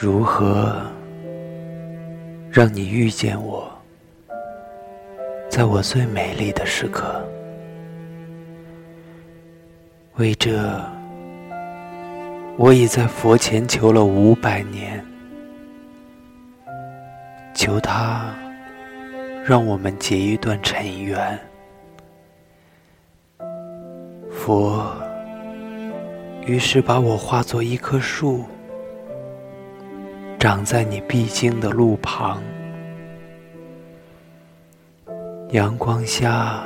如何让你遇见我，在我最美丽的时刻？为这，我已在佛前求了五百年，求他让我们结一段尘缘。佛于是把我化作一棵树，长在你必经的路旁，阳光下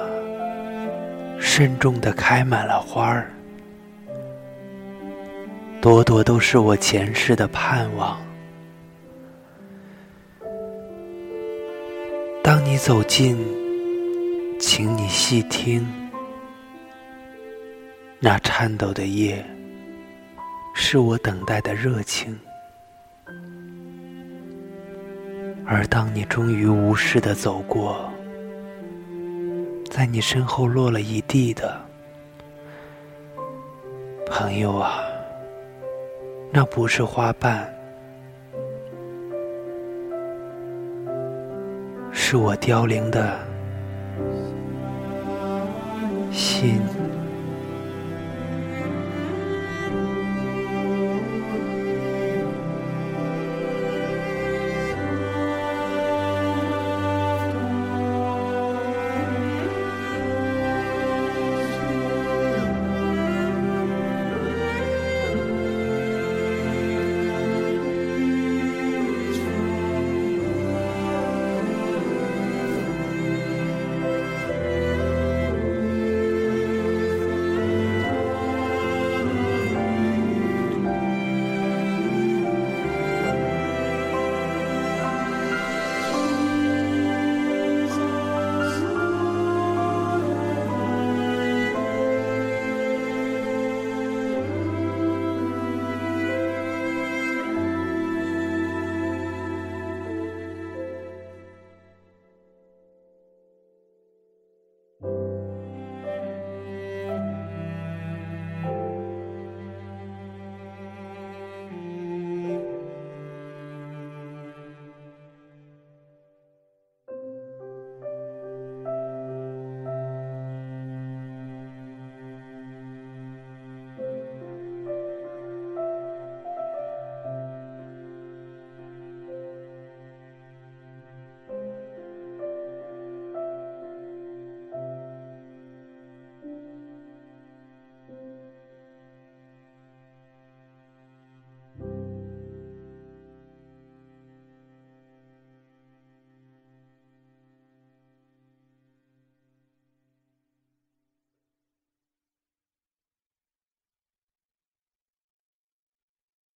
慎重的开满了花儿，朵朵都是我前世的盼望。当你走近，请你细听。那颤抖的夜，是我等待的热情；而当你终于无视的走过，在你身后落了一地的朋友啊，那不是花瓣，是我凋零的心。